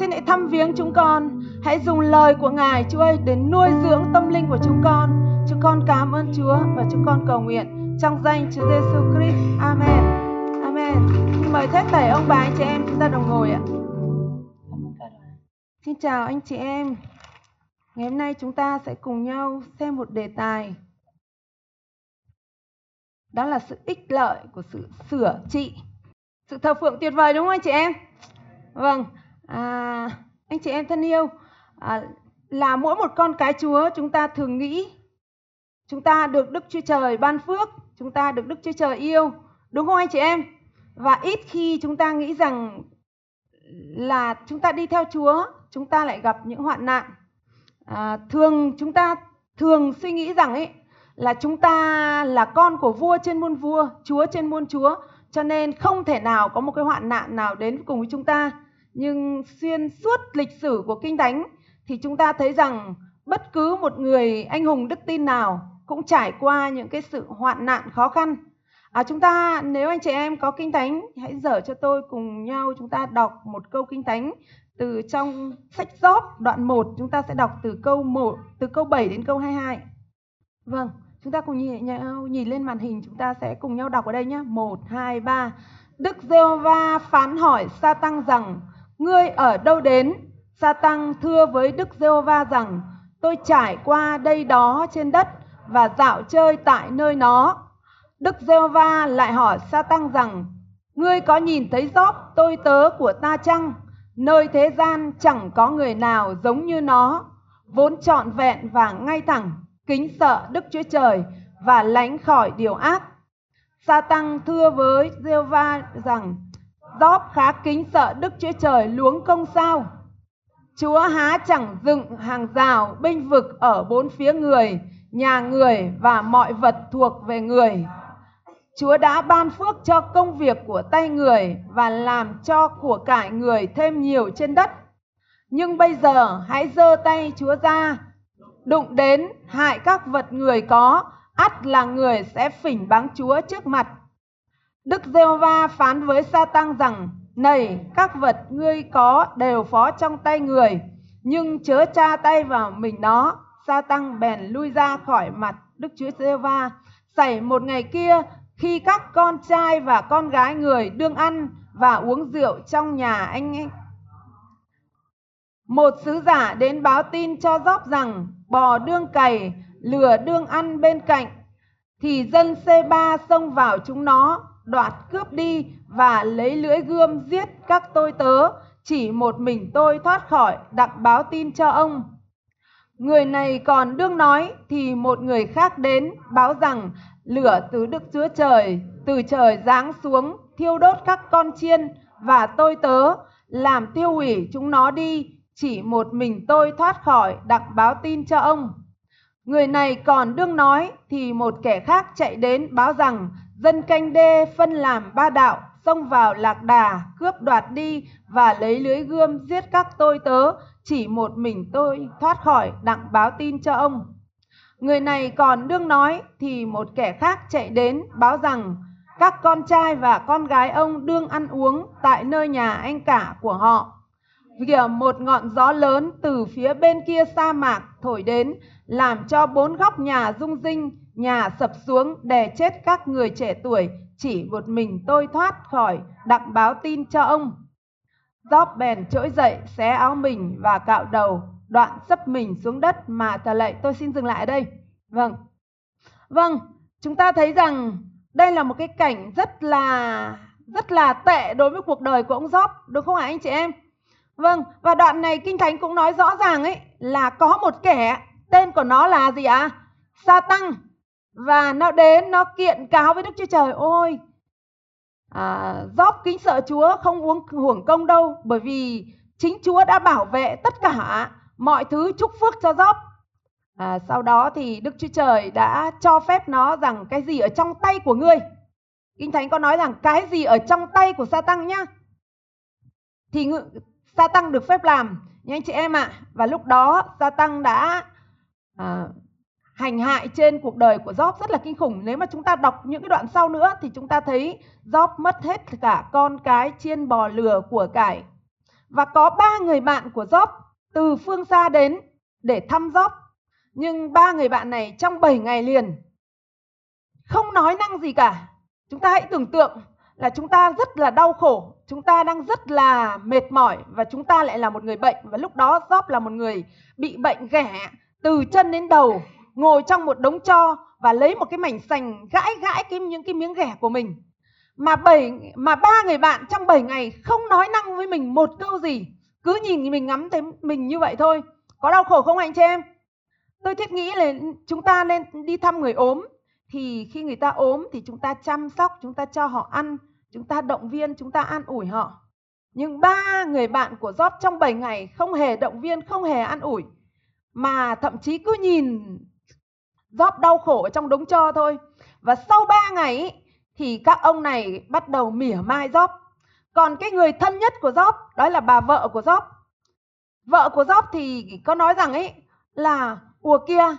xin hãy thăm viếng chúng con. Hãy dùng lời của Ngài, Chúa ơi, để nuôi dưỡng tâm linh của chúng con. Chúng con cảm ơn Chúa và chúng con cầu nguyện trong danh Chúa Giêsu Christ. Amen. Amen. Mời thét thảy ông bà anh chị em chúng ta đồng ngồi ạ. Xin chào anh chị em. Ngày hôm nay chúng ta sẽ cùng nhau xem một đề tài. Đó là sự ích lợi của sự sửa trị. Sự thờ phượng tuyệt vời đúng không anh chị em? Vâng, à, anh chị em thân yêu, à, là mỗi một con cái Chúa chúng ta thường nghĩ chúng ta được Đức Chúa Trời ban phước, chúng ta được Đức Chúa Trời yêu, đúng không anh chị em? Và ít khi chúng ta nghĩ rằng là chúng ta đi theo Chúa, chúng ta lại gặp những hoạn nạn. À, thường chúng ta thường suy nghĩ rằng ấy là chúng ta là con của vua trên muôn vua, chúa trên muôn chúa, cho nên không thể nào có một cái hoạn nạn nào đến cùng với chúng ta. Nhưng xuyên suốt lịch sử của Kinh Thánh thì chúng ta thấy rằng bất cứ một người anh hùng đức tin nào cũng trải qua những cái sự hoạn nạn khó khăn. À, chúng ta nếu anh chị em có kinh thánh hãy dở cho tôi cùng nhau chúng ta đọc một câu kinh thánh từ trong sách Job đoạn 1 chúng ta sẽ đọc từ câu 1 từ câu 7 đến câu 22. Vâng, chúng ta cùng nhìn nhau nhìn lên màn hình chúng ta sẽ cùng nhau đọc ở đây nhé. 1 2 3. Đức Giê-hô-va phán hỏi Sa-tăng rằng: Ngươi ở đâu đến? Sa-tăng thưa với Đức Giê-hô-va rằng: Tôi trải qua đây đó trên đất và dạo chơi tại nơi nó. Đức Giê-hô-va lại hỏi Sa-tăng rằng: Ngươi có nhìn thấy Gióp tôi tớ của ta chăng? Nơi thế gian chẳng có người nào giống như nó, vốn trọn vẹn và ngay thẳng, kính sợ Đức Chúa Trời và lánh khỏi điều ác. Sa tăng thưa với giê va rằng, Gióp khá kính sợ Đức Chúa Trời luống công sao? Chúa há chẳng dựng hàng rào binh vực ở bốn phía người, nhà người và mọi vật thuộc về người. Chúa đã ban phước cho công việc của tay người và làm cho của cải người thêm nhiều trên đất. Nhưng bây giờ hãy giơ tay Chúa ra, đụng đến hại các vật người có, ắt là người sẽ phỉnh báng Chúa trước mặt. Đức giê va phán với sa tăng rằng, này các vật ngươi có đều phó trong tay người, nhưng chớ tra tay vào mình nó. Sa tăng bèn lui ra khỏi mặt Đức Chúa giê va Xảy một ngày kia, khi các con trai và con gái người đương ăn và uống rượu trong nhà anh ấy. Một sứ giả đến báo tin cho Gióp rằng bò đương cày, lừa đương ăn bên cạnh, thì dân C3 xông vào chúng nó, đoạt cướp đi và lấy lưỡi gươm giết các tôi tớ, chỉ một mình tôi thoát khỏi, đặng báo tin cho ông. Người này còn đương nói thì một người khác đến báo rằng lửa từ Đức Chúa Trời từ trời giáng xuống thiêu đốt các con chiên và tôi tớ làm tiêu hủy chúng nó đi. Chỉ một mình tôi thoát khỏi đặng báo tin cho ông. Người này còn đương nói thì một kẻ khác chạy đến báo rằng dân canh đê phân làm ba đạo xông vào lạc đà cướp đoạt đi và lấy lưới gươm giết các tôi tớ chỉ một mình tôi thoát khỏi đặng báo tin cho ông Người này còn đương nói thì một kẻ khác chạy đến báo rằng các con trai và con gái ông đương ăn uống tại nơi nhà anh cả của họ. Kìa một ngọn gió lớn từ phía bên kia sa mạc thổi đến làm cho bốn góc nhà rung rinh, nhà sập xuống đè chết các người trẻ tuổi, chỉ một mình tôi thoát khỏi đặng báo tin cho ông. Gióp bèn trỗi dậy, xé áo mình và cạo đầu, đoạn sấp mình xuống đất mà thờ lệ tôi xin dừng lại ở đây vâng vâng chúng ta thấy rằng đây là một cái cảnh rất là rất là tệ đối với cuộc đời của ông Gióp đúng không ạ anh chị em vâng và đoạn này kinh thánh cũng nói rõ ràng ấy là có một kẻ tên của nó là gì ạ à? sa tăng và nó đến nó kiện cáo với đức chúa trời ôi à, dóp kính sợ chúa không uống hưởng công đâu bởi vì chính chúa đã bảo vệ tất cả mọi thứ chúc phước cho Gióp. À, sau đó thì Đức Chúa Trời đã cho phép nó rằng cái gì ở trong tay của ngươi. Kinh Thánh có nói rằng cái gì ở trong tay của sa tăng nhá. Thì sa tăng được phép làm. Nhưng anh chị em ạ, à, và lúc đó sa tăng đã à, hành hại trên cuộc đời của Job rất là kinh khủng. Nếu mà chúng ta đọc những cái đoạn sau nữa thì chúng ta thấy Job mất hết cả con cái chiên bò lừa của cải và có ba người bạn của Job từ phương xa đến để thăm Job. Nhưng ba người bạn này trong 7 ngày liền không nói năng gì cả. Chúng ta hãy tưởng tượng là chúng ta rất là đau khổ, chúng ta đang rất là mệt mỏi và chúng ta lại là một người bệnh và lúc đó Job là một người bị bệnh ghẻ từ chân đến đầu, ngồi trong một đống cho và lấy một cái mảnh sành gãi gãi cái những cái miếng ghẻ của mình. Mà bảy mà ba người bạn trong 7 ngày không nói năng với mình một câu gì, cứ nhìn mình ngắm thấy mình như vậy thôi. Có đau khổ không anh chị em? Tôi thiết nghĩ là chúng ta nên đi thăm người ốm thì khi người ta ốm thì chúng ta chăm sóc, chúng ta cho họ ăn, chúng ta động viên, chúng ta an ủi họ. Nhưng ba người bạn của Job trong 7 ngày không hề động viên, không hề an ủi. Mà thậm chí cứ nhìn rót đau khổ ở trong đống cho thôi. Và sau 3 ngày thì các ông này bắt đầu mỉa mai Job. Còn cái người thân nhất của Job đó là bà vợ của Job. Vợ của Job thì có nói rằng ấy là ủa kia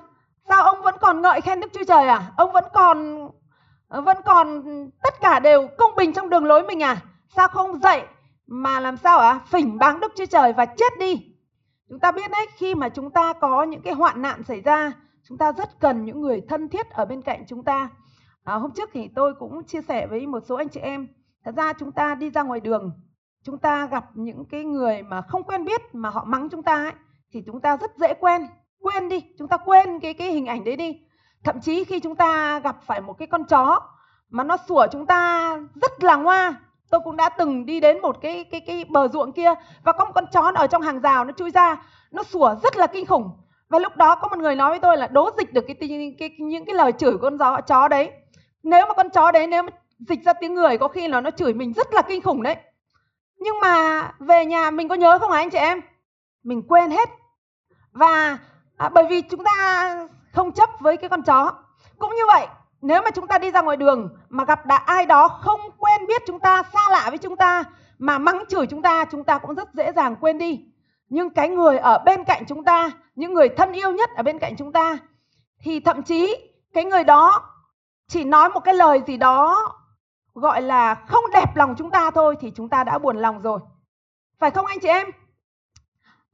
sao ông vẫn còn ngợi khen Đức Chúa Trời à? Ông vẫn còn vẫn còn tất cả đều công bình trong đường lối mình à? Sao không dậy mà làm sao à? Phỉnh báng Đức Chúa Trời và chết đi. Chúng ta biết đấy, khi mà chúng ta có những cái hoạn nạn xảy ra, chúng ta rất cần những người thân thiết ở bên cạnh chúng ta. À, hôm trước thì tôi cũng chia sẻ với một số anh chị em, thật ra chúng ta đi ra ngoài đường, chúng ta gặp những cái người mà không quen biết mà họ mắng chúng ta ấy, thì chúng ta rất dễ quen, quên đi, chúng ta quên cái cái hình ảnh đấy đi. Thậm chí khi chúng ta gặp phải một cái con chó mà nó sủa chúng ta rất là ngoa, tôi cũng đã từng đi đến một cái cái cái bờ ruộng kia và có một con chó ở trong hàng rào nó chui ra, nó sủa rất là kinh khủng. Và lúc đó có một người nói với tôi là đố dịch được cái, cái, cái những cái lời chửi của con chó, chó đấy. Nếu mà con chó đấy nếu mà dịch ra tiếng người có khi là nó chửi mình rất là kinh khủng đấy. Nhưng mà về nhà mình có nhớ không hả anh chị em? Mình quên hết. Và à, bởi vì chúng ta không chấp với cái con chó. Cũng như vậy, nếu mà chúng ta đi ra ngoài đường mà gặp đã ai đó không quen biết chúng ta, xa lạ với chúng ta mà mắng chửi chúng ta, chúng ta cũng rất dễ dàng quên đi. Nhưng cái người ở bên cạnh chúng ta, những người thân yêu nhất ở bên cạnh chúng ta thì thậm chí cái người đó chỉ nói một cái lời gì đó gọi là không đẹp lòng chúng ta thôi thì chúng ta đã buồn lòng rồi. Phải không anh chị em?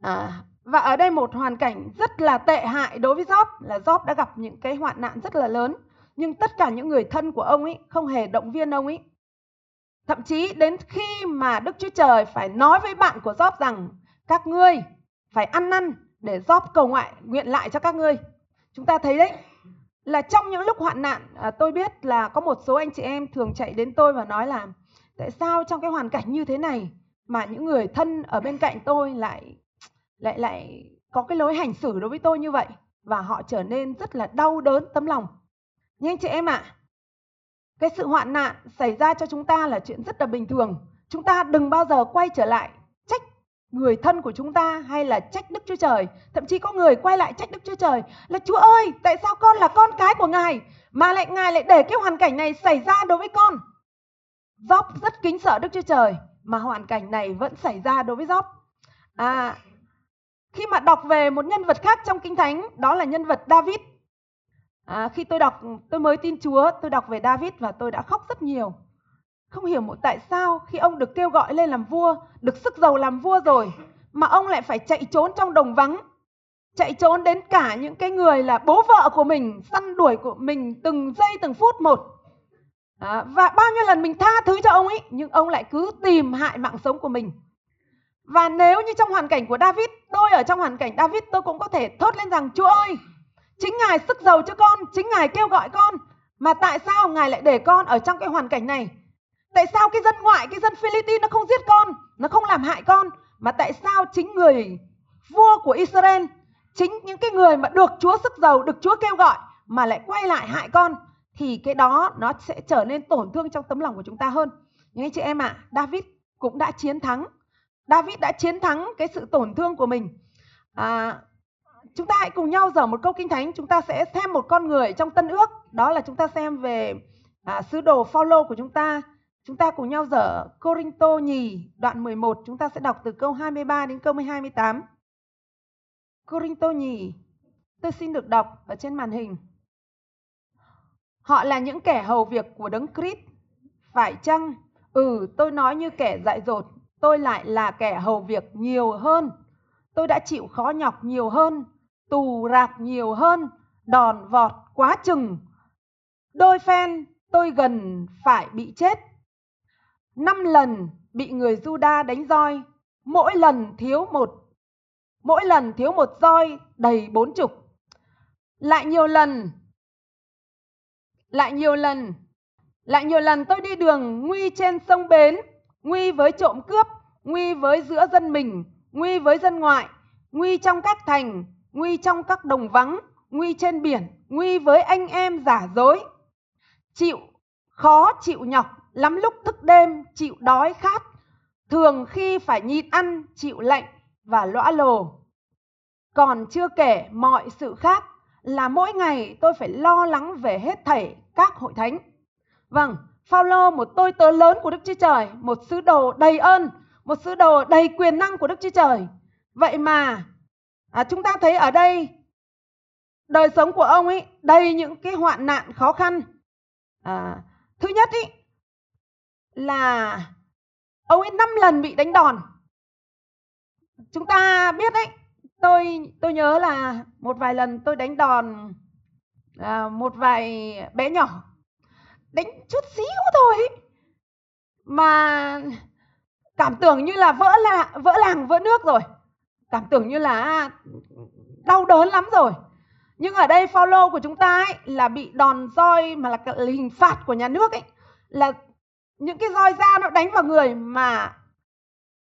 À, và ở đây một hoàn cảnh rất là tệ hại đối với Job là Job đã gặp những cái hoạn nạn rất là lớn. Nhưng tất cả những người thân của ông ấy không hề động viên ông ấy. Thậm chí đến khi mà Đức Chúa Trời phải nói với bạn của Job rằng các ngươi phải ăn năn để Job cầu ngoại nguyện lại cho các ngươi. Chúng ta thấy đấy, là trong những lúc hoạn nạn à, tôi biết là có một số anh chị em thường chạy đến tôi và nói là tại sao trong cái hoàn cảnh như thế này mà những người thân ở bên cạnh tôi lại lại lại có cái lối hành xử đối với tôi như vậy và họ trở nên rất là đau đớn tấm lòng. Nhưng anh chị em ạ, à, cái sự hoạn nạn xảy ra cho chúng ta là chuyện rất là bình thường. Chúng ta đừng bao giờ quay trở lại người thân của chúng ta hay là trách Đức Chúa Trời. Thậm chí có người quay lại trách Đức Chúa Trời là Chúa ơi, tại sao con là con cái của Ngài mà lại Ngài lại để cái hoàn cảnh này xảy ra đối với con? gióp rất kính sợ Đức Chúa Trời mà hoàn cảnh này vẫn xảy ra đối với gióp À, khi mà đọc về một nhân vật khác trong Kinh Thánh, đó là nhân vật David. À, khi tôi đọc, tôi mới tin Chúa, tôi đọc về David và tôi đã khóc rất nhiều. Không hiểu một tại sao khi ông được kêu gọi lên làm vua, được sức giàu làm vua rồi, mà ông lại phải chạy trốn trong đồng vắng. Chạy trốn đến cả những cái người là bố vợ của mình, săn đuổi của mình từng giây từng phút một. À, và bao nhiêu lần mình tha thứ cho ông ấy, nhưng ông lại cứ tìm hại mạng sống của mình. Và nếu như trong hoàn cảnh của David, tôi ở trong hoàn cảnh David tôi cũng có thể thốt lên rằng Chúa ơi, chính Ngài sức giàu cho con, chính Ngài kêu gọi con. Mà tại sao Ngài lại để con ở trong cái hoàn cảnh này? Tại sao cái dân ngoại, cái dân Philippines nó không giết con, nó không làm hại con? Mà tại sao chính người vua của Israel, chính những cái người mà được Chúa sức giàu, được Chúa kêu gọi mà lại quay lại hại con? Thì cái đó nó sẽ trở nên tổn thương trong tấm lòng của chúng ta hơn. Nhưng anh chị em ạ, à, David cũng đã chiến thắng David đã chiến thắng cái sự tổn thương của mình. À, chúng ta hãy cùng nhau dở một câu kinh thánh. Chúng ta sẽ xem một con người trong Tân Ước. Đó là chúng ta xem về à, sứ đồ Phaolô của chúng ta. Chúng ta cùng nhau dở Corinto nhì đoạn 11. Chúng ta sẽ đọc từ câu 23 đến câu 28. Corinto nhì. Tôi xin được đọc ở trên màn hình. Họ là những kẻ hầu việc của đấng Christ. Phải chăng? Ừ, tôi nói như kẻ dại dột tôi lại là kẻ hầu việc nhiều hơn. Tôi đã chịu khó nhọc nhiều hơn, tù rạc nhiều hơn, đòn vọt quá chừng. Đôi phen tôi gần phải bị chết. Năm lần bị người Juda đánh roi, mỗi lần thiếu một mỗi lần thiếu một roi đầy bốn chục. Lại nhiều lần lại nhiều lần lại nhiều lần tôi đi đường nguy trên sông bến, nguy với trộm cướp, nguy với giữa dân mình, nguy với dân ngoại, nguy trong các thành, nguy trong các đồng vắng, nguy trên biển, nguy với anh em giả dối. Chịu khó chịu nhọc, lắm lúc thức đêm, chịu đói khát, thường khi phải nhịn ăn, chịu lạnh và lõa lồ. Còn chưa kể mọi sự khác là mỗi ngày tôi phải lo lắng về hết thảy các hội thánh. Vâng, Phaolô một tôi tớ lớn của Đức Chúa Trời, một sứ đồ đầy ơn, một sứ đồ đầy quyền năng của Đức Chúa Trời. Vậy mà à, chúng ta thấy ở đây đời sống của ông ấy đầy những cái hoạn nạn khó khăn. À, thứ nhất ý là ông ấy năm lần bị đánh đòn. Chúng ta biết đấy, tôi tôi nhớ là một vài lần tôi đánh đòn à, một vài bé nhỏ đánh chút xíu thôi ấy. mà cảm tưởng như là vỡ là vỡ làng vỡ nước rồi cảm tưởng như là đau đớn lắm rồi nhưng ở đây follow của chúng ta ấy là bị đòn roi mà là hình phạt của nhà nước ấy là những cái roi da nó đánh vào người mà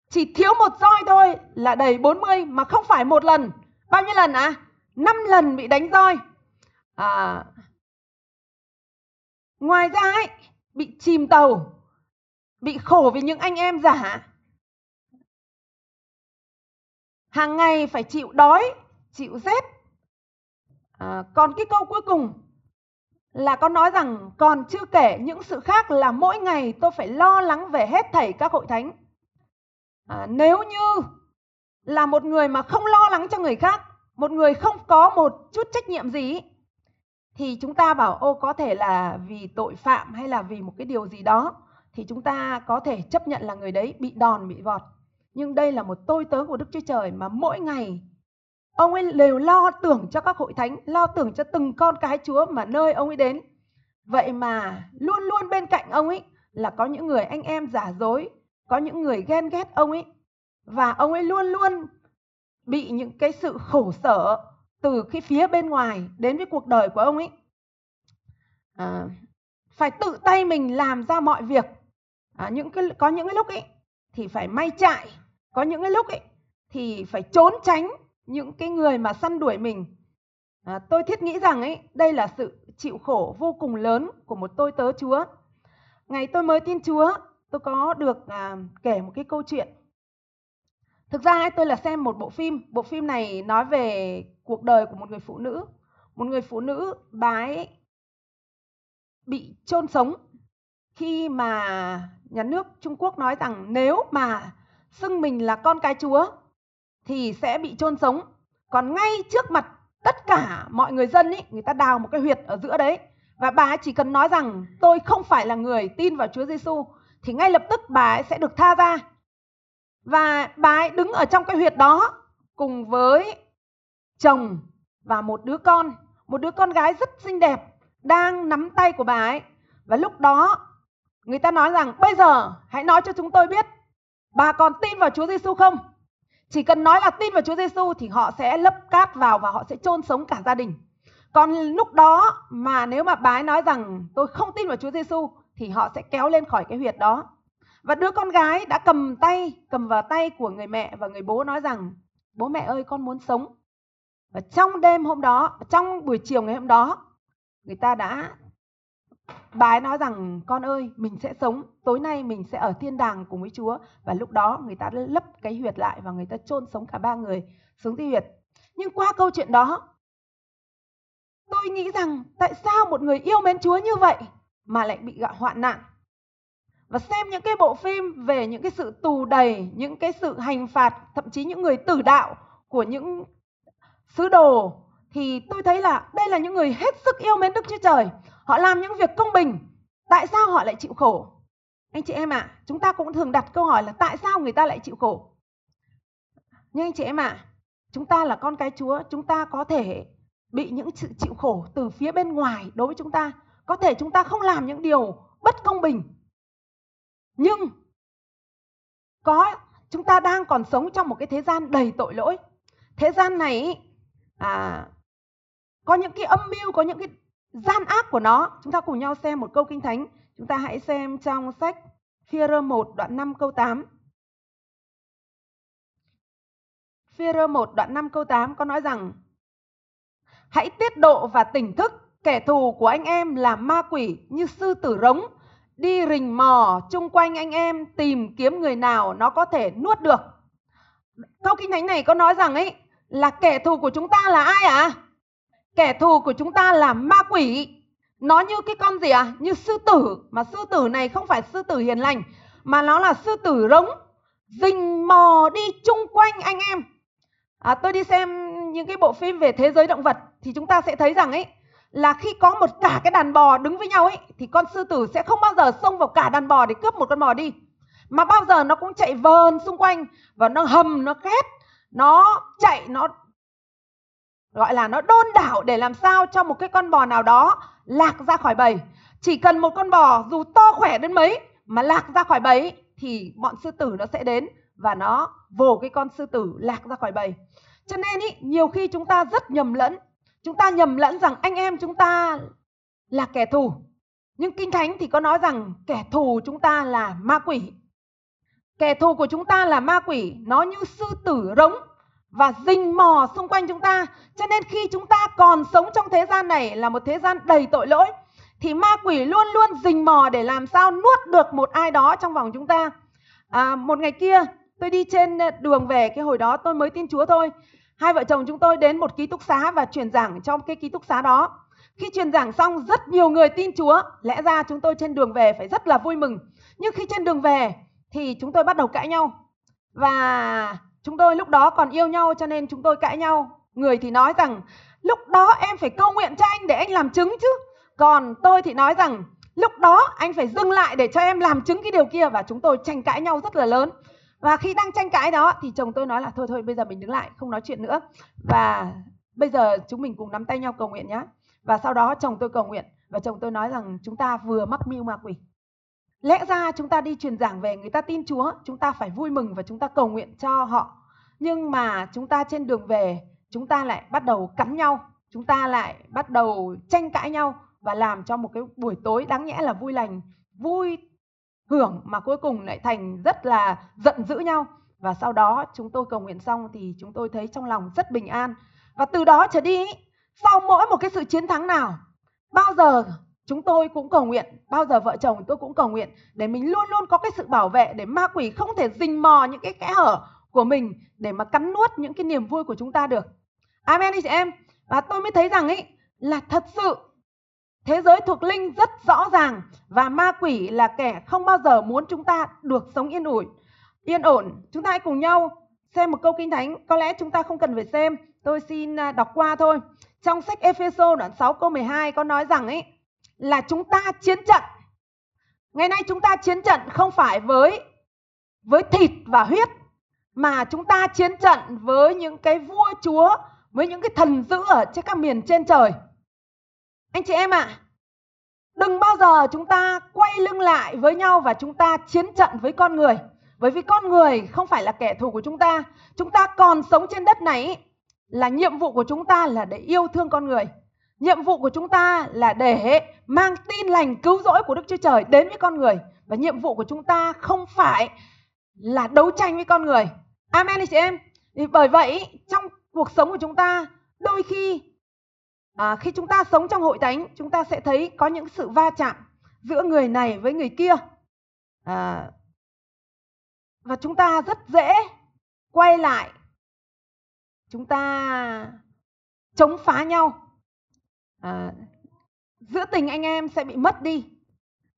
chỉ thiếu một roi thôi là đầy 40 mà không phải một lần. Bao nhiêu lần à năm lần bị đánh roi. À, ngoài ra ấy bị chìm tàu bị khổ vì những anh em giả. Hàng ngày phải chịu đói chịu rét. À, còn cái câu cuối cùng là có nói rằng còn chưa kể những sự khác là mỗi ngày tôi phải lo lắng về hết thảy các hội thánh. À, nếu như là một người mà không lo lắng cho người khác một người không có một chút trách nhiệm gì thì chúng ta bảo ô có thể là vì tội phạm hay là vì một cái điều gì đó thì chúng ta có thể chấp nhận là người đấy bị đòn bị vọt. Nhưng đây là một tôi tớ của Đức Chúa Trời mà mỗi ngày ông ấy đều lo tưởng cho các hội thánh, lo tưởng cho từng con cái Chúa mà nơi ông ấy đến. Vậy mà luôn luôn bên cạnh ông ấy là có những người anh em giả dối, có những người ghen ghét ông ấy. Và ông ấy luôn luôn bị những cái sự khổ sở từ cái phía bên ngoài đến với cuộc đời của ông ấy. À, phải tự tay mình làm ra mọi việc. À, những cái có những cái lúc ấy thì phải may chạy có những cái lúc ấy thì phải trốn tránh những cái người mà săn đuổi mình. À, tôi thiết nghĩ rằng ấy đây là sự chịu khổ vô cùng lớn của một tôi tớ chúa. Ngày tôi mới tin chúa tôi có được à, kể một cái câu chuyện. Thực ra ấy, tôi là xem một bộ phim. Bộ phim này nói về cuộc đời của một người phụ nữ. Một người phụ nữ bà ấy bị chôn sống khi mà nhà nước Trung Quốc nói rằng nếu mà xưng mình là con cái Chúa thì sẽ bị chôn sống. Còn ngay trước mặt tất cả mọi người dân ý, người ta đào một cái huyệt ở giữa đấy và bà ấy chỉ cần nói rằng tôi không phải là người tin vào Chúa Giêsu thì ngay lập tức bà ấy sẽ được tha ra. Và bà ấy đứng ở trong cái huyệt đó cùng với chồng và một đứa con, một đứa con gái rất xinh đẹp đang nắm tay của bà ấy. Và lúc đó người ta nói rằng bây giờ hãy nói cho chúng tôi biết bà còn tin vào Chúa Giêsu không? Chỉ cần nói là tin vào Chúa Giêsu thì họ sẽ lấp cát vào và họ sẽ chôn sống cả gia đình. Còn lúc đó mà nếu mà bái nói rằng tôi không tin vào Chúa Giêsu thì họ sẽ kéo lên khỏi cái huyệt đó. Và đứa con gái đã cầm tay, cầm vào tay của người mẹ và người bố nói rằng bố mẹ ơi con muốn sống. Và trong đêm hôm đó, trong buổi chiều ngày hôm đó, người ta đã bà ấy nói rằng, con ơi, mình sẽ sống. Tối nay mình sẽ ở thiên đàng cùng với Chúa. Và lúc đó người ta lấp cái huyệt lại và người ta chôn sống cả ba người xuống cái huyệt. Nhưng qua câu chuyện đó, tôi nghĩ rằng tại sao một người yêu mến Chúa như vậy mà lại bị gặp hoạn nạn? Và xem những cái bộ phim về những cái sự tù đầy, những cái sự hành phạt, thậm chí những người tử đạo của những sứ đồ, thì tôi thấy là đây là những người hết sức yêu mến Đức Chúa Trời. Họ làm những việc công bình. Tại sao họ lại chịu khổ? anh chị em ạ à, chúng ta cũng thường đặt câu hỏi là tại sao người ta lại chịu khổ nhưng anh chị em ạ à, chúng ta là con cái chúa chúng ta có thể bị những sự chịu khổ từ phía bên ngoài đối với chúng ta có thể chúng ta không làm những điều bất công bình nhưng có chúng ta đang còn sống trong một cái thế gian đầy tội lỗi thế gian này à, có những cái âm mưu có những cái gian ác của nó chúng ta cùng nhau xem một câu kinh thánh chúng ta hãy xem trong sách Phi-rơ 1 đoạn 5 câu 8 Phi-rơ 1 đoạn 5 câu 8 có nói rằng, Hãy tiết độ và tỉnh thức, Kẻ thù của anh em là ma quỷ như sư tử rống Đi rình mò chung quanh anh em, tìm kiếm người nào nó có thể nuốt được Câu kinh thánh này có nói rằng ấy, là kẻ thù của chúng ta là ai ạ? À? Kẻ thù của chúng ta là ma quỷ. Nó như cái con gì? À? Như sư tử. Mà sư tử này không phải sư tử hiền lành. Mà nó là sư tử rống. Rình mò đi chung quanh anh em. À, tôi đi xem những cái bộ phim về thế giới động vật. Thì chúng ta sẽ thấy rằng ấy là khi có một cả cái đàn bò đứng với nhau ấy thì con sư tử sẽ không bao giờ xông vào cả đàn bò để cướp một con bò đi mà bao giờ nó cũng chạy vờn xung quanh và nó hầm nó khét nó chạy nó gọi là nó đôn đảo để làm sao cho một cái con bò nào đó lạc ra khỏi bầy. Chỉ cần một con bò dù to khỏe đến mấy mà lạc ra khỏi bầy thì bọn sư tử nó sẽ đến và nó vồ cái con sư tử lạc ra khỏi bầy. Cho nên ý, nhiều khi chúng ta rất nhầm lẫn. Chúng ta nhầm lẫn rằng anh em chúng ta là kẻ thù. Nhưng kinh thánh thì có nói rằng kẻ thù chúng ta là ma quỷ. Kẻ thù của chúng ta là ma quỷ, nó như sư tử rống và rình mò xung quanh chúng ta. Cho nên khi chúng ta còn sống trong thế gian này là một thế gian đầy tội lỗi, thì ma quỷ luôn luôn rình mò để làm sao nuốt được một ai đó trong vòng chúng ta. À, một ngày kia, tôi đi trên ờ, đường về, cái hồi đó tôi mới tin Chúa thôi. Hai vợ chồng chúng tôi đến một ký túc xá và truyền giảng trong cái ký túc xá đó. Khi truyền giảng xong, rất nhiều người tin Chúa. Lẽ ra chúng tôi trên đường về phải rất là vui mừng. Nhưng khi trên đường về, thì chúng tôi bắt đầu cãi nhau và chúng tôi lúc đó còn yêu nhau cho nên chúng tôi cãi nhau. Người thì nói rằng, lúc đó em phải cầu nguyện cho anh để anh làm chứng chứ. Còn tôi thì nói rằng, lúc đó anh phải dừng lại để cho em làm chứng cái điều kia. Và chúng tôi tranh cãi nhau rất là lớn. Và khi đang tranh cãi đó thì chồng tôi nói là, thôi thôi, bây giờ mình đứng lại, không nói chuyện nữa. Và bây giờ chúng mình cùng nắm tay nhau cầu nguyện nhé và sau đó chồng tôi cầu nguyện và chồng tôi nói rằng, chúng ta vừa mắc mưu ma quỷ. Lẽ ra chúng ta đi truyền giảng về người ta tin Chúa, chúng ta phải vui mừng và chúng ta cầu nguyện cho họ. Nhưng mà chúng ta trên đường về, chúng ta lại bắt đầu cắn nhau, chúng ta lại bắt đầu tranh cãi nhau và làm cho một cái buổi tối đáng nhẽ là vui lành, vui hưởng mà cuối cùng lại thành rất là giận dữ nhau. Và sau đó chúng tôi cầu nguyện xong thì chúng tôi thấy trong lòng rất bình an. Và từ đó trở đi, sau mỗi một cái sự chiến thắng nào, bao giờ Chúng tôi cũng cầu nguyện, bao giờ vợ chồng tôi cũng cầu nguyện để mình luôn luôn có cái sự bảo vệ để ma quỷ không thể rình mò những cái kẽ hở của mình để mà cắn nuốt những cái niềm vui của chúng ta được. Amen đi chị em. Và tôi mới thấy rằng ấy là thật sự thế giới thuộc linh rất rõ ràng và ma quỷ là kẻ không bao giờ muốn chúng ta được sống yên ủi, yên ổn. Chúng ta hãy cùng nhau xem một câu kinh thánh, có lẽ chúng ta không cần phải xem, tôi xin à, đọc qua thôi. Trong sách Ephesos đoạn 6 câu 12 có nói rằng ấy là chúng ta chiến trận. Ngày nay chúng ta chiến trận không phải với với thịt và huyết mà chúng ta chiến trận với những cái vua chúa, với những cái thần dữ ở trên các miền trên trời. Anh chị em ạ, à, đừng bao giờ chúng ta quay lưng lại với nhau và chúng ta chiến trận với con người. Bởi vì con người không phải là kẻ thù của chúng ta. Chúng ta còn sống trên đất này là nhiệm vụ của chúng ta là để yêu thương con người. Nhiệm vụ của chúng ta là để mang tin lành cứu rỗi của Đức Chúa Trời đến với con người. Và nhiệm vụ của chúng ta không phải là đấu tranh với con người. Amen chị em. Thì bởi vậy trong cuộc sống của chúng ta đôi khi à, khi chúng ta sống trong hội thánh chúng ta sẽ thấy có những sự va chạm giữa người này với người kia. À, và chúng ta rất dễ quay lại chúng ta chống phá nhau à, giữa tình anh em sẽ bị mất đi.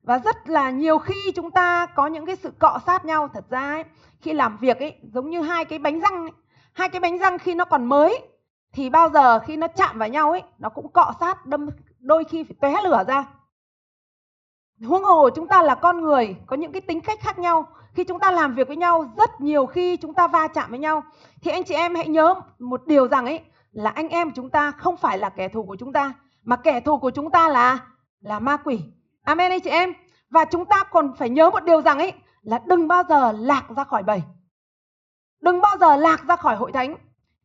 Và rất là nhiều khi chúng ta có những cái sự cọ sát nhau thật ra ấy, khi làm việc ấy giống như hai cái bánh răng ấy. hai cái bánh răng khi nó còn mới thì bao giờ khi nó chạm vào nhau ấy nó cũng cọ sát đâm đôi khi phải tóe lửa ra. Huống hồ chúng ta là con người có những cái tính cách khác nhau. Khi chúng ta làm việc với nhau rất nhiều khi chúng ta va chạm với nhau. Thì anh chị em hãy nhớ một điều rằng ấy là anh em chúng ta không phải là kẻ thù của chúng ta mà kẻ thù của chúng ta là là ma quỷ. Amen anh chị em. Và chúng ta còn phải nhớ một điều rằng ấy, là đừng bao giờ lạc ra khỏi bầy. Đừng bao giờ lạc ra khỏi hội thánh.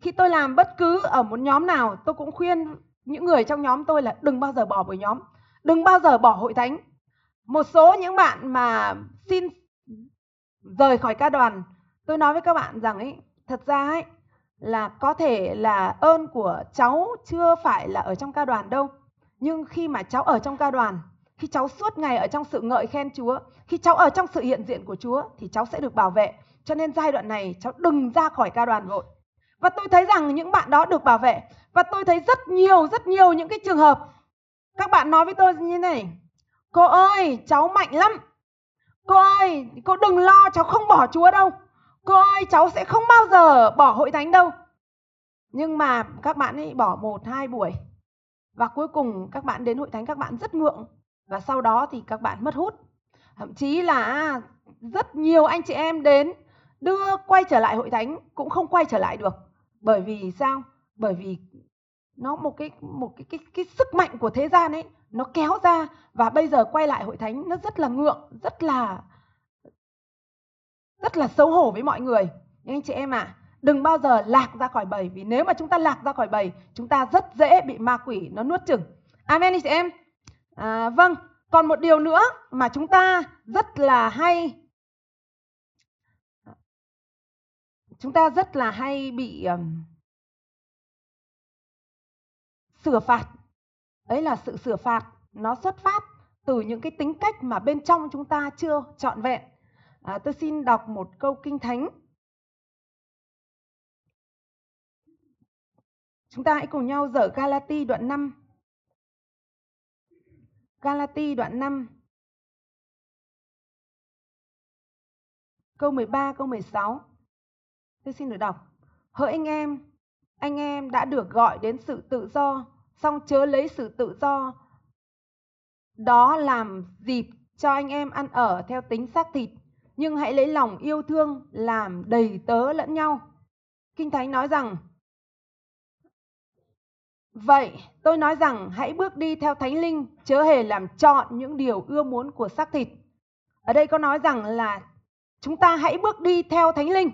Khi tôi làm bất cứ ở một nhóm nào, tôi cũng khuyên những người trong nhóm tôi là đừng bao giờ bỏ buổi nhóm. Đừng bao giờ bỏ hội thánh. Một số những bạn mà xin rời khỏi ca đoàn, tôi nói với các bạn rằng ấy, thật ra ấy là có thể là ơn của cháu chưa phải là ở trong ca đoàn đâu. Nhưng khi mà cháu ở trong ca đoàn khi cháu suốt ngày ở trong sự ngợi khen Chúa, khi cháu ở trong sự hiện diện của Chúa thì cháu sẽ được bảo vệ. Cho nên giai đoạn này cháu đừng ra khỏi ca đoàn vội. Và tôi thấy rằng những bạn đó được bảo vệ. Và tôi thấy rất nhiều rất nhiều những cái trường hợp. Các bạn nói với tôi như này. Cô ơi cháu mạnh lắm. Cô ơi cô đừng lo cháu không bỏ chúa đâu cô ơi, cháu sẽ không bao giờ bỏ hội thánh đâu. Nhưng mà các bạn ấy bỏ một, hai buổi. Và cuối cùng các bạn đến hội thánh các bạn rất ngượng. Và sau đó thì các bạn mất hút. Thậm chí là à, rất nhiều anh chị em đến đưa quay trở lại hội thánh cũng không quay trở lại được. Bởi vì sao? Bởi vì nó một cái một cái cái cái sức mạnh của thế gian ấy, nó kéo ra. Và bây giờ quay lại hội thánh nó rất là ngượng, rất là rất là xấu hổ với mọi người. Nhưng anh chị em ạ à, đừng bao giờ lạc ra khỏi bầy vì nếu mà chúng ta lạc ra khỏi bầy chúng ta rất dễ bị ma quỷ nó nuốt chửng. Amen anh chị em. À, vâng còn một điều nữa mà chúng ta rất là hay chúng ta rất là hay bị um, sửa phạt. Ấy là sự sửa phạt nó xuất phát từ những cái tính cách mà bên trong chúng ta chưa trọn vẹn à, tôi xin đọc một câu kinh thánh. Chúng ta hãy cùng nhau dở Galati đoạn 5 Galati đoạn 5 câu 13 câu 16 tôi xin được đọc. Hỡi anh em anh em đã được gọi đến sự tự do, song chớ lấy sự tự do đó làm dịp cho anh em ăn ở theo tính xác thịt, nhưng hãy lấy lòng yêu thương làm đầy tớ lẫn nhau. Kinh Thánh nói rằng Vậy tôi nói rằng hãy bước đi theo Thánh Linh, chớ hề làm chọn những điều ưa muốn của xác thịt. Ở đây có nói rằng là chúng ta hãy bước đi theo Thánh Linh.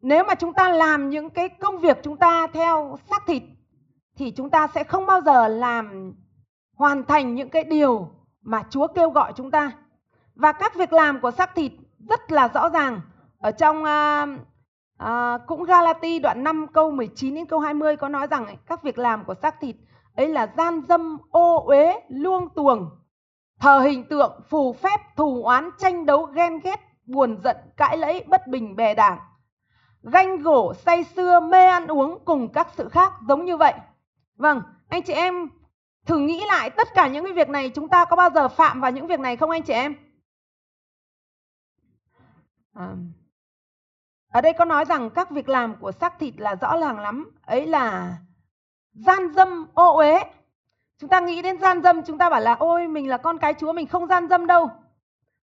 Nếu mà chúng ta làm những cái công việc chúng ta theo xác thịt thì chúng ta sẽ không bao giờ làm hoàn thành những cái điều mà Chúa kêu gọi chúng ta. Và các việc làm của xác thịt rất là rõ ràng ở trong uh, uh, cũng Galati đoạn 5 câu 19 đến câu 20 có nói rằng các việc làm của xác thịt ấy là gian dâm, ô uế, luông tuồng, thờ hình tượng, phù phép, thù oán, tranh đấu, ghen ghét, buồn giận, cãi lẫy, bất bình, bè đảng ganh gổ, say sưa, mê ăn uống cùng các sự khác giống như vậy. Vâng, anh chị em thử nghĩ lại tất cả những cái việc này chúng ta có bao giờ phạm vào những việc này không anh chị em? À, ở đây có nói rằng các việc làm của xác thịt là rõ ràng lắm, ấy là gian dâm ô uế. Chúng ta nghĩ đến gian dâm chúng ta bảo là ôi mình là con cái Chúa mình không gian dâm đâu.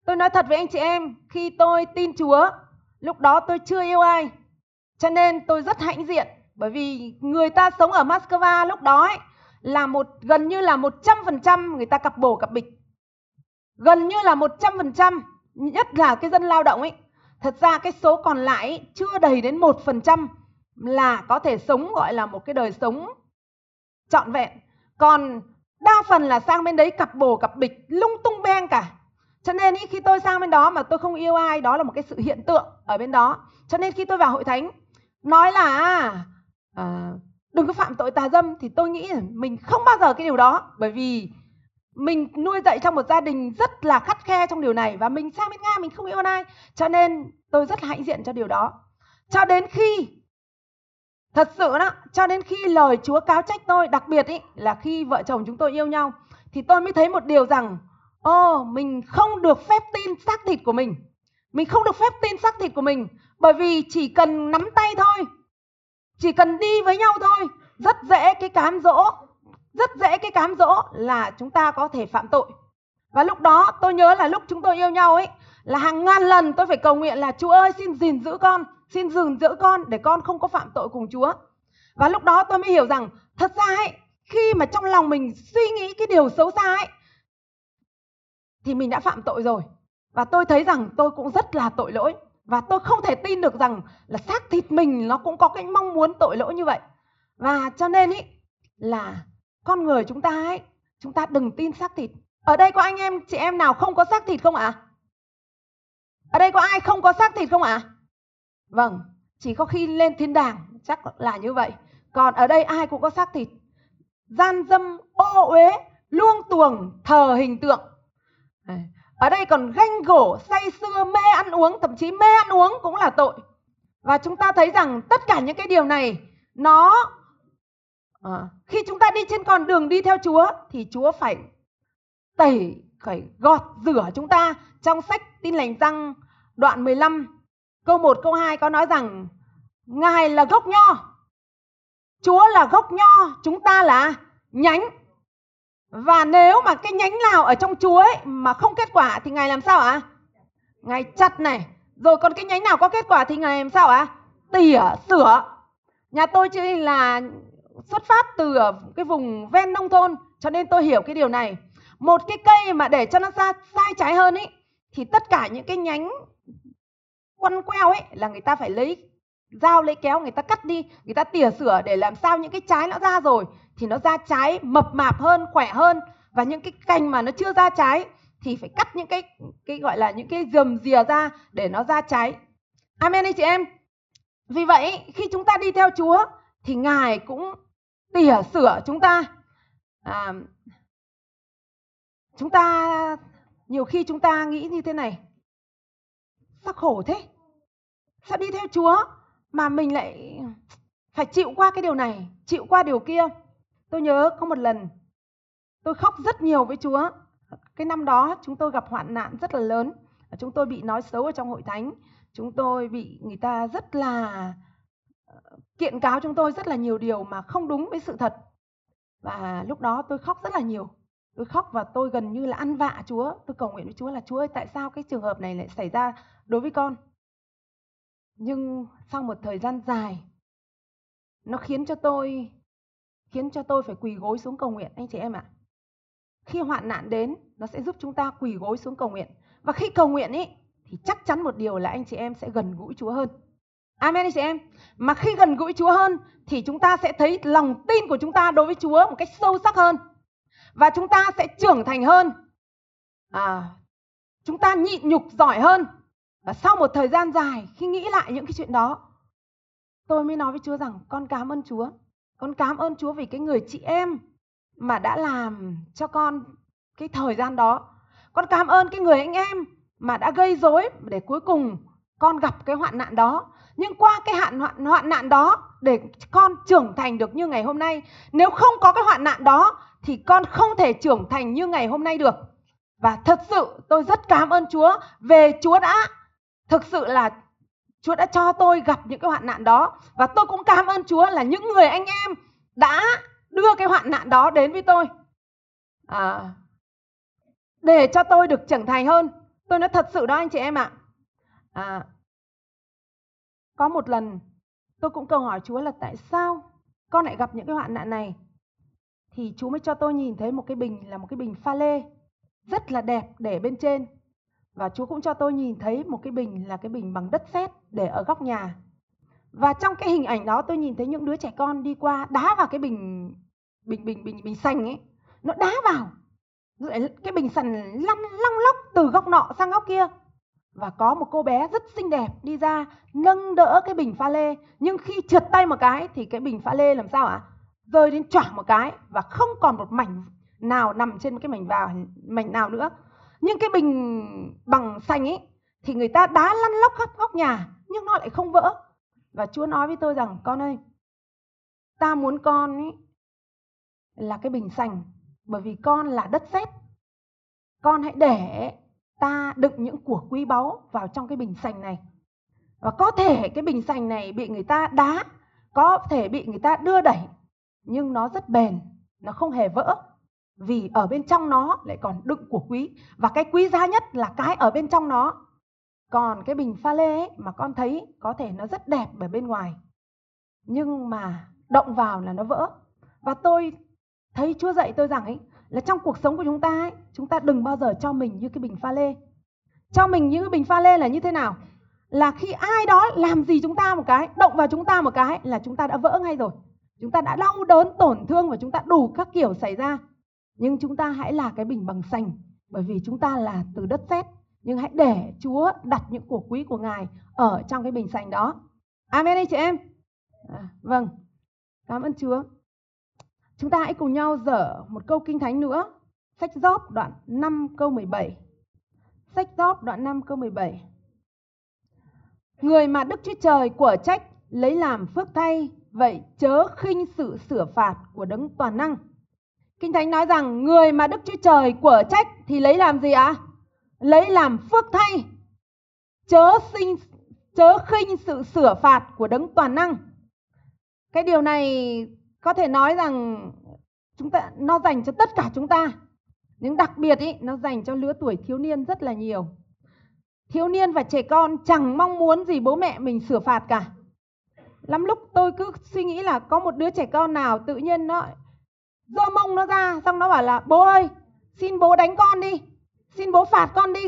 Tôi nói thật với anh chị em, khi tôi tin Chúa, lúc đó tôi chưa yêu ai, cho nên tôi rất hãnh diện bởi vì người ta sống ở Moscow lúc đó ấy, là một gần như là 100% người ta cặp bồ cặp bịch. Gần như là 100%, nhất là cái dân lao động ấy. Thật ra cái số còn lại ấy, chưa đầy đến 1% là có thể sống gọi là một cái đời sống trọn vẹn. Còn đa phần là sang bên đấy cặp bồ cặp bịch lung tung beng cả. Cho nên ý, khi tôi sang bên đó mà tôi không yêu ai, đó là một cái sự hiện tượng ở bên đó. Cho nên khi tôi vào hội thánh, nói là à, ờ, đừng có phạm tội tà dâm thì tôi nghĩ mình không bao giờ cái điều đó bởi vì mình nuôi dạy trong một gia đình rất là khắt khe trong điều này và mình sang bên nga mình không yêu ai. Cho nên tôi rất hãnh diện cho điều đó. Cho đến khi thật sự đó cho đến khi lời chúa cáo trách tôi đặc biệt ý là khi vợ chồng chúng tôi yêu nhau thì tôi mới thấy một điều rằng ô oh, mình không được phép tin xác thịt của mình. Mình không được phép tin xác thịt của mình bởi vì chỉ cần nắm tay thôi chỉ cần đi với nhau thôi rất dễ cái cám dỗ rất dễ cái cám dỗ là chúng ta có thể phạm tội và lúc đó tôi nhớ là lúc chúng tôi yêu nhau ấy là hàng ngàn lần tôi phải cầu nguyện là Chúa ơi xin gìn giữ con, xin gìn giữ con để con không có phạm tội cùng Chúa. Và lúc đó tôi mới hiểu rằng thật ra ấy, khi mà trong lòng mình suy nghĩ cái điều xấu xa ấy thì mình đã phạm tội rồi. Và tôi thấy rằng tôi cũng rất là tội lỗi và tôi không thể tin được rằng là xác thịt mình nó cũng có cái mong muốn tội lỗi như vậy. Và cho nên ý là con người chúng ta ấy, chúng ta đừng tin xác thịt. Ở đây có anh em chị em nào không có xác thịt không ạ? À? Ở đây có ai không có xác thịt không ạ? À? Vâng, chỉ có khi lên thiên đàng chắc là như vậy. Còn ở đây ai cũng có xác thịt. Gian dâm, ô uế, luông tuồng, thờ hình tượng. Ở đây còn ganh gổ, say sưa, mê ăn uống, thậm chí mê ăn uống cũng là tội. Và chúng ta thấy rằng tất cả những cái điều này nó à, khi chúng ta đi trên con đường đi theo Chúa thì Chúa phải tẩy, phải gọt rửa chúng ta. Trong sách tin lành răng đoạn 15 câu 1 câu 2 có nói rằng Ngài là gốc nho. Chúa là gốc nho, chúng ta là nhánh. Và nếu mà cái nhánh nào ở trong Chúa ấy mà không kết quả thì Ngài làm sao ạ? À? Ngài chặt này. Rồi còn cái nhánh nào có kết quả thì Ngài làm sao ạ? À? Tỉa, sửa. Nhà tôi chỉ là xuất phát từ cái vùng ven nông thôn cho nên tôi hiểu cái điều này. Một cái cây mà để cho nó ra sai trái hơn ấy thì tất cả những cái nhánh quăn queo ấy là người ta phải lấy dao lấy kéo người ta cắt đi, người ta tỉa sửa để làm sao những cái trái nó ra rồi thì nó ra trái mập mạp hơn, khỏe hơn và những cái cành mà nó chưa ra trái thì phải cắt những cái cái gọi là những cái dầm rìa ra để nó ra trái. Amen anh chị em. Vì vậy khi chúng ta đi theo Chúa thì Ngài cũng tỉa sửa chúng ta. À, chúng ta nhiều khi chúng ta nghĩ như thế này. Sao khổ thế? Sao đi theo Chúa mà mình lại phải chịu qua cái điều này, chịu qua điều kia? Tôi nhớ có một lần tôi khóc rất nhiều với Chúa. Cái năm đó chúng tôi gặp hoạn nạn rất là lớn. Chúng tôi bị nói xấu ở trong hội thánh. Chúng tôi bị người ta rất là kiện cáo chúng tôi rất là nhiều điều mà không đúng với sự thật. Và lúc đó tôi khóc rất là nhiều. Tôi khóc và tôi gần như là ăn vạ Chúa. Tôi cầu nguyện với Chúa là Chúa ơi tại sao cái trường hợp này lại xảy ra đối với con. Nhưng sau một thời gian dài nó khiến cho tôi khiến cho tôi phải quỳ gối xuống cầu nguyện anh chị em ạ. Khi hoạn nạn đến, nó sẽ giúp chúng ta quỳ gối xuống cầu nguyện. Và khi cầu nguyện ý, thì chắc chắn một điều là anh chị em sẽ gần gũi Chúa hơn. Amen anh chị em. Mà khi gần gũi Chúa hơn thì chúng ta sẽ thấy lòng tin của chúng ta đối với Chúa một cách sâu sắc hơn. Và chúng ta sẽ trưởng thành hơn. À, chúng ta nhịn nhục giỏi hơn. Và sau một thời gian dài khi nghĩ lại những cái chuyện đó, tôi mới nói với Chúa rằng con cảm ơn Chúa con cảm ơn Chúa vì cái người chị em mà đã làm cho con cái thời gian đó. Con cảm ơn cái người anh em mà đã gây rối để cuối cùng con gặp cái hoạn nạn đó. Nhưng qua cái hạn hoạn, hoạn nạn đó để con trưởng thành được như ngày hôm nay. Nếu không có cái hoạn nạn đó thì con không thể trưởng thành như ngày hôm nay được. Và thật sự tôi rất cảm ơn Chúa về Chúa đã thực sự là Chúa đã cho tôi gặp những cái hoạn nạn đó và tôi cũng cảm ơn Chúa là những người anh em đã đưa cái hoạn nạn đó đến với tôi à, để cho tôi được trưởng thành hơn. Tôi nói thật sự đó anh chị em ạ. À, có một lần, tôi cũng cầu hỏi Chúa là tại sao con lại gặp những cái hoạn nạn này thì Chúa mới cho tôi nhìn thấy một cái bình, là một cái bình pha lê, rất là đẹp để bên trên và Chúa cũng cho tôi nhìn thấy một cái bình là cái bình bằng đất sét để ở góc nhà. Và trong cái hình ảnh đó tôi nhìn thấy những đứa trẻ con đi qua đá vào cái bình bình bình bình bình xanh ấy. Nó đá vào. Cái bình sành lăn long lóc từ góc nọ sang góc kia. Và có một cô bé rất xinh đẹp đi ra nâng đỡ cái bình pha lê. Nhưng khi trượt tay một cái thì cái bình pha lê làm sao ạ? À? Rơi đến choảng một cái và không còn một mảnh nào nằm trên cái mảnh vào, mảnh nào nữa nhưng cái bình bằng xanh ấy thì người ta đá lăn lóc khắp góc nhà nhưng nó lại không vỡ và chúa nói với tôi rằng, con ơi, ta muốn con ấy là cái bình xanh, bởi vì con là đất sét con hãy để ta đựng những của quý báu vào trong cái bình sành này. Và có thể cái bình sành này bị người ta đá có thể bị người ta đưa đẩy nhưng nó rất bền nó không hề vỡ vì ở bên trong nó lại còn đựng của quý. Và cái quý giá nhất là cái ở bên trong nó. Còn cái bình pha lê ấy, mà con thấy có thể nó rất đẹp ở bên ngoài nhưng mà động vào là nó vỡ. Và tôi thấy Chúa dạy tôi rằng ấy là trong cuộc sống của chúng ta ấy, chúng ta đừng bao giờ cho mình như cái bình pha lê cho mình như cái bình pha lê là như thế nào là khi ai đó làm gì chúng ta một cái động vào chúng ta một cái là chúng ta đã vỡ ngay rồi chúng ta đã đau đớn tổn thương và chúng ta đủ các kiểu xảy ra nhưng chúng ta hãy là cái bình bằng sành bởi vì chúng ta là từ đất sét nhưng hãy để Chúa đặt những của quý của Ngài ở trong cái bình sành đó. Amen anh chị em. À, vâng, cảm ơn Chúa. Chúng ta hãy cùng nhau dở một câu kinh thánh nữa. Sách Gióp đoạn 5 câu 17. Sách Gióp đoạn 5 câu 17. Người mà Đức Chúa Trời của trách lấy làm phước thay, vậy chớ khinh sự sửa phạt của đấng toàn năng. Kinh Thánh nói rằng người mà Đức Chúa Trời của trách thì lấy làm gì ạ? À? Lấy làm phước thay. Chớ sinh chớ khinh sự sửa phạt của đấng toàn năng. Cái điều này có thể nói rằng chúng ta nó dành cho tất cả chúng ta. Nhưng đặc biệt ý, nó dành cho lứa tuổi thiếu niên rất là nhiều. Thiếu niên và trẻ con chẳng mong muốn gì bố mẹ mình sửa phạt cả. Lắm lúc tôi cứ suy nghĩ là có một đứa trẻ con nào tự nhiên nó giơ mông nó ra xong nó bảo là bố ơi xin bố đánh con đi xin bố phạt con đi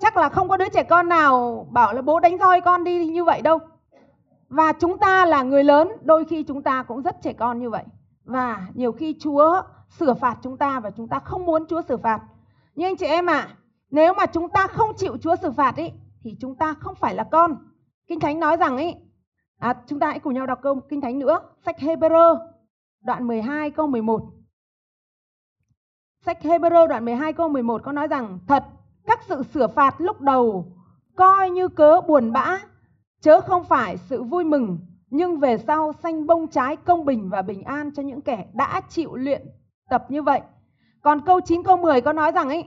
chắc là không có đứa trẻ con nào bảo là bố đánh roi con đi như vậy đâu và chúng ta là người lớn đôi khi chúng ta cũng rất trẻ con như vậy. Và nhiều khi chúa sửa phạt chúng ta và chúng ta không muốn chúa sửa phạt. Nhưng anh chị em ạ à, nếu mà chúng ta không chịu chúa sửa phạt ấy thì chúng ta không phải là con. Kinh thánh nói rằng ấy à, chúng ta hãy cùng nhau đọc câu kinh thánh nữa sách Hebrew đoạn 12 câu 11. Sách Hebrew đoạn 12 câu 11 có nói rằng thật các sự sửa phạt lúc đầu coi như cớ buồn bã chớ không phải sự vui mừng nhưng về sau xanh bông trái công bình và bình an cho những kẻ đã chịu luyện tập như vậy. Còn câu 9 câu 10 có nói rằng ấy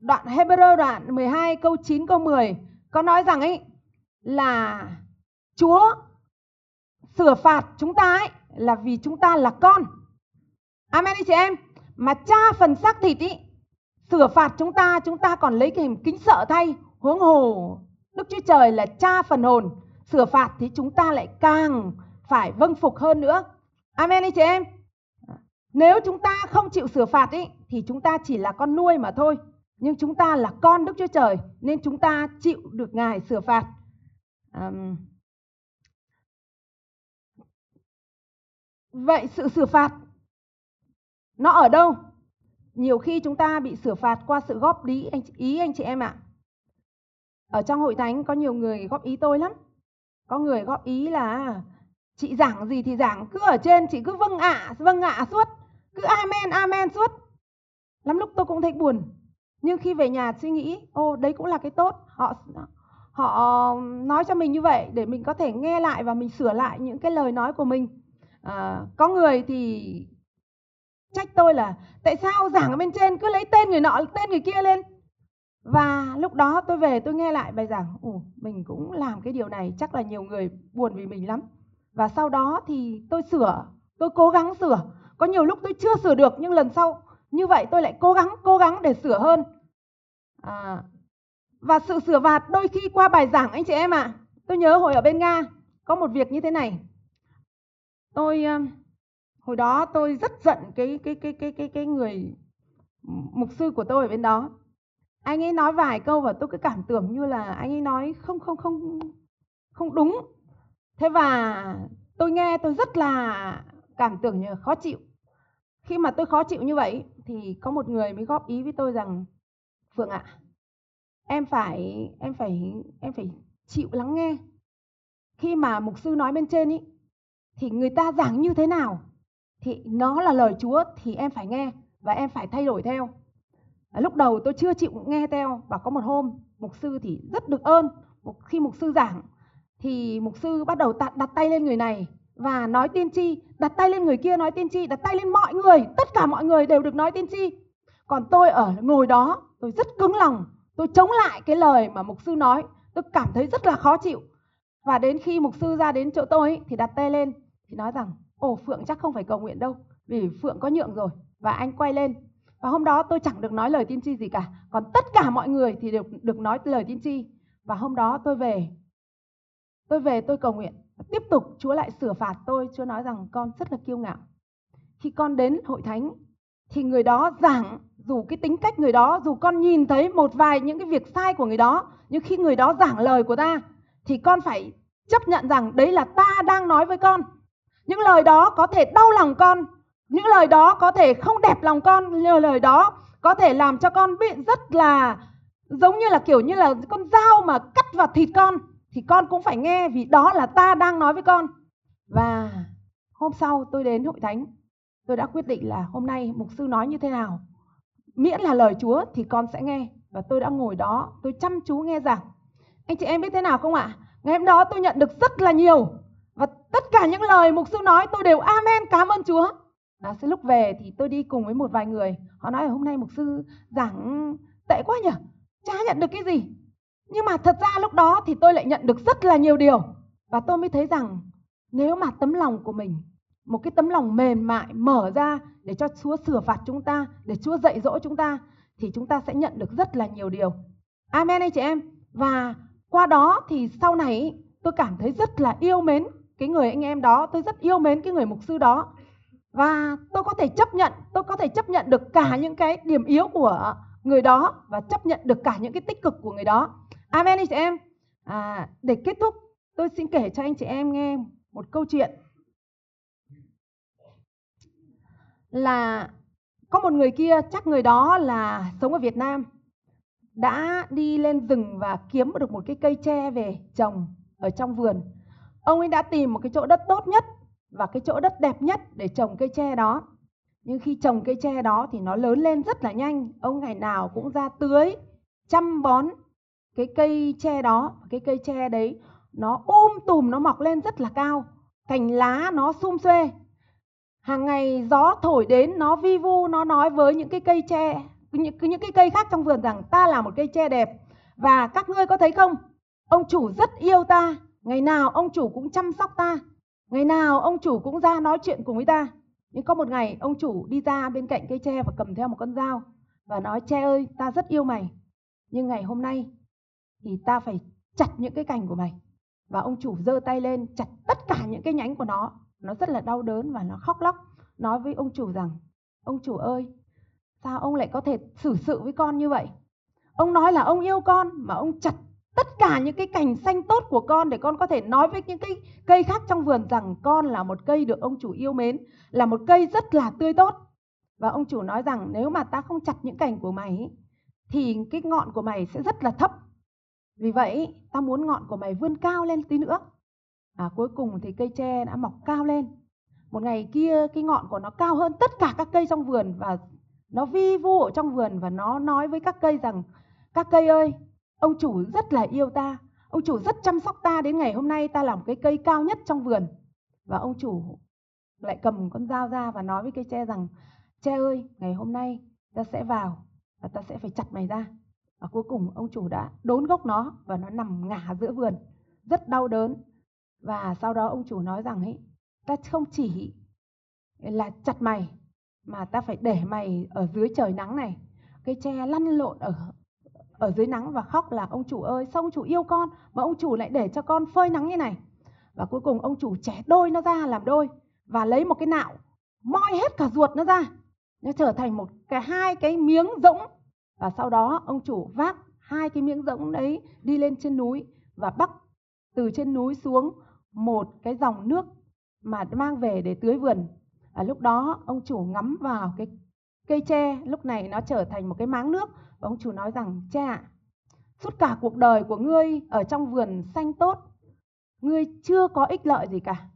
đoạn Hebrew đoạn 12 câu 9 câu 10 có nói rằng ấy là Chúa sửa phạt chúng ta ấy là vì chúng ta là con. Amen đi chị em. Mà cha phần xác thịt ý sửa phạt chúng ta, chúng ta còn lấy cái hình kính sợ thay. Huống hồ Đức Chúa Trời là cha phần hồn, sửa phạt thì chúng ta lại càng phải vâng phục hơn nữa. Amen chị em. Nếu chúng ta không chịu sửa phạt ý thì chúng ta chỉ là con nuôi mà thôi. Nhưng chúng ta là con Đức Chúa Trời nên chúng ta chịu được Ngài sửa phạt. Um, Vậy sự sửa phạt nó ở đâu? Nhiều khi chúng ta bị sửa phạt qua sự góp ý anh ý anh chị em ạ. À. Ở trong hội thánh có nhiều người góp ý tôi lắm. Có người góp ý là chị giảng gì thì giảng, cứ ở trên chị cứ vâng ạ, à, vâng ạ à suốt, cứ amen amen suốt. Lắm lúc tôi cũng thấy buồn. Nhưng khi về nhà suy nghĩ, ô đấy cũng là cái tốt. Họ họ nói cho mình như vậy để mình có thể nghe lại và mình sửa lại những cái lời nói của mình à, có người thì trách tôi là tại sao giảng ở bên trên cứ lấy tên người nọ tên người kia lên và lúc đó tôi về tôi nghe lại bài giảng ồ mình cũng làm cái điều này chắc là nhiều người buồn vì mình lắm. Và sau đó thì tôi sửa tôi cố gắng sửa. Có nhiều lúc tôi chưa sửa được nhưng lần sau như vậy tôi lại cố gắng cố gắng để sửa hơn. À, và sự sửa vạt đôi khi qua bài giảng anh chị em ạ. À, tôi nhớ hồi ở bên nga có một việc như thế này. Tôi hồi đó tôi rất giận cái cái cái cái cái cái người mục sư của tôi ở bên đó anh ấy nói vài câu và tôi cứ cảm tưởng như là anh ấy nói không không không không đúng. Thế và tôi nghe tôi rất là cảm tưởng như khó chịu. Khi mà tôi khó chịu như vậy thì có một người mới góp ý với tôi rằng phượng ạ à, em phải em phải em phải chịu lắng nghe. Khi mà mục sư nói bên trên ý thì người ta giảng như thế nào thì nó là lời Chúa thì em phải nghe và em phải thay đổi theo. Lúc đầu tôi chưa chịu nghe theo và có một hôm mục sư thì rất được ơn khi mục sư giảng thì mục sư bắt đầu đặt, đặt tay lên người này và nói tiên tri, đặt tay lên người kia nói tiên tri, đặt tay lên mọi người, tất cả mọi người đều được nói tiên tri. Còn tôi ở ngồi đó, tôi rất cứng lòng, tôi chống lại cái lời mà mục sư nói, tôi cảm thấy rất là khó chịu. Và đến khi mục sư ra đến chỗ tôi thì đặt tay lên thì nói rằng ồ phượng chắc không phải cầu nguyện đâu vì phượng có nhượng rồi và anh quay lên và hôm đó tôi chẳng được nói lời tiên tri gì cả. Còn tất cả mọi người thì được được nói lời tiên tri. Và hôm đó tôi về. Tôi về, tôi cầu nguyện. Tiếp tục Chúa lại sửa phạt tôi. Chúa nói rằng, con rất là kiêu ngạo. Khi con đến hội thánh, thì người đó giảng dù cái tính cách người đó, dù con nhìn thấy một vài những cái việc sai của người đó, nhưng khi người đó giảng lời của ta, thì con phải chấp nhận rằng đấy là ta đang nói với con. Những lời đó có thể đau lòng con những lời đó có thể không đẹp lòng con nhờ lời đó có thể làm cho con bị rất là giống như là kiểu như là con dao mà cắt vào thịt con, thì con cũng phải nghe vì đó là ta đang nói với con. Và hôm sau tôi đến hội thánh, tôi đã quyết định là hôm nay mục sư nói như thế nào, miễn là lời Chúa thì con sẽ nghe. Và tôi đã ngồi đó, tôi chăm chú nghe giảng. Anh chị em biết thế nào không ạ? Ngày hôm đó tôi nhận được rất là nhiều. Và tất cả những lời mục sư nói tôi đều amen, cảm ơn Chúa à, sau lúc về thì tôi đi cùng với một vài người họ nói là hôm nay mục sư giảng tệ quá nhỉ chả nhận được cái gì nhưng mà thật ra lúc đó thì tôi lại nhận được rất là nhiều điều và tôi mới thấy rằng nếu mà tấm lòng của mình một cái tấm lòng mềm mại mở ra để cho Chúa sửa phạt chúng ta, để Chúa dạy dỗ chúng ta thì chúng ta sẽ nhận được rất là nhiều điều. Amen anh chị em. Và qua đó thì sau này tôi cảm thấy rất là yêu mến cái người anh em đó, tôi rất yêu mến cái người mục sư đó. Và tôi có thể chấp nhận, tôi có thể chấp nhận được cả những cái điểm yếu của người đó và chấp nhận được cả những cái tích cực của người đó. Amen anh chị em. À, để kết thúc, tôi xin kể cho anh chị em nghe một câu chuyện là có một người kia chắc người đó là sống ở Việt Nam đã đi lên rừng và kiếm được một cái cây tre về trồng ở trong vườn. Ông ấy đã tìm một cái chỗ đất tốt nhất và cái chỗ đất đẹp nhất để trồng cây tre đó. Nhưng khi trồng cây tre đó thì nó lớn lên rất là nhanh. Ông ngày nào cũng ra tưới, chăm bón cái cây tre đó. Cái cây tre đấy nó um tùm, nó mọc lên rất là cao. Cành lá nó sum xuê hàng ngày gió thổi đến nó vi vu nó nói với những cái cây tre những, những cái cây khác trong vườn rằng ta là một cây tre đẹp và các ngươi có thấy không ông chủ rất yêu ta ngày nào ông chủ cũng chăm sóc ta ngày nào ông chủ cũng ra nói chuyện cùng với ta. Nhưng có một ngày, ông chủ đi ra bên cạnh cây tre và cầm theo một con dao và nói, tre ơi, ta rất yêu mày. Nhưng ngày hôm nay thì ta phải chặt những cái cành của mày. Và ông chủ giơ tay lên chặt tất cả những cái nhánh của nó. Nó rất là đau đớn và nó khóc lóc, nói với ông chủ rằng, ông chủ ơi, sao ông lại có thể xử sự với con như vậy? Ông nói là ông yêu con mà ông chặt tất cả những cái cành xanh tốt của con để con có thể nói với những cái cây khác trong vườn rằng con là một cây được ông chủ yêu mến là một cây rất là tươi tốt. Và ông chủ nói rằng nếu mà ta không chặt những cành của mày thì cái ngọn của mày sẽ rất là thấp. Vì vậy ta muốn ngọn của mày vươn cao lên tí nữa. À, cuối cùng thì cây tre đã mọc cao lên. Một ngày kia cái ngọn của nó cao hơn tất cả các cây trong vườn và nó vi vu ở trong vườn và nó nói với các cây rằng các cây ơi ông chủ rất là yêu ta. Ông chủ rất chăm sóc ta đến ngày hôm nay ta làm cái cây cao nhất trong vườn. Và ông chủ lại cầm con dao ra và nói với cây tre rằng tre ơi ngày hôm nay ta sẽ vào và ta sẽ phải chặt mày ra. Và cuối cùng ông chủ đã đốn gốc nó và nó nằm ngả giữa vườn rất đau đớn. Và sau đó ông chủ nói rằng ấy, ta không chỉ là chặt mày mà ta phải để mày ở dưới trời nắng này. Cây tre lăn lộn ở ở dưới nắng và khóc là ông chủ ơi, sao ông chủ yêu con mà ông chủ lại để cho con phơi nắng như này. Và cuối cùng ông chủ chẻ đôi nó ra làm đôi và lấy một cái nạo moi hết cả ruột nó ra. Nó trở thành một cái hai cái miếng rỗng và sau đó ông chủ vác hai cái miếng rỗng đấy đi lên trên núi và bắc từ trên núi xuống một cái dòng nước mà mang về để tưới vườn. à, lúc đó ông chủ ngắm vào cái cây tre, lúc này nó trở thành một cái máng nước và ông chủ nói rằng cha suốt cả cuộc đời của ngươi ở trong vườn xanh tốt, ngươi chưa có ích lợi gì cả.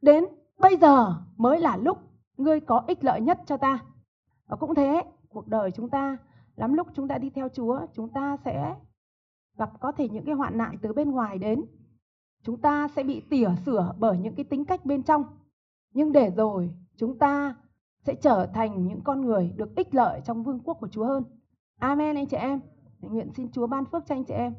Đến bây giờ mới là lúc ngươi có ích lợi nhất cho ta. Và cũng thế, cuộc đời chúng ta, lắm lúc chúng ta đi theo Chúa, chúng ta sẽ gặp có thể những cái hoạn nạn từ bên ngoài đến chúng ta sẽ bị tỉa sửa bởi những cái tính cách bên trong nhưng để rồi chúng ta sẽ trở thành những con người được ích lợi trong vương quốc của Chúa hơn. Amen anh chị em. Nguyện xin Chúa ban phước cho anh chị em.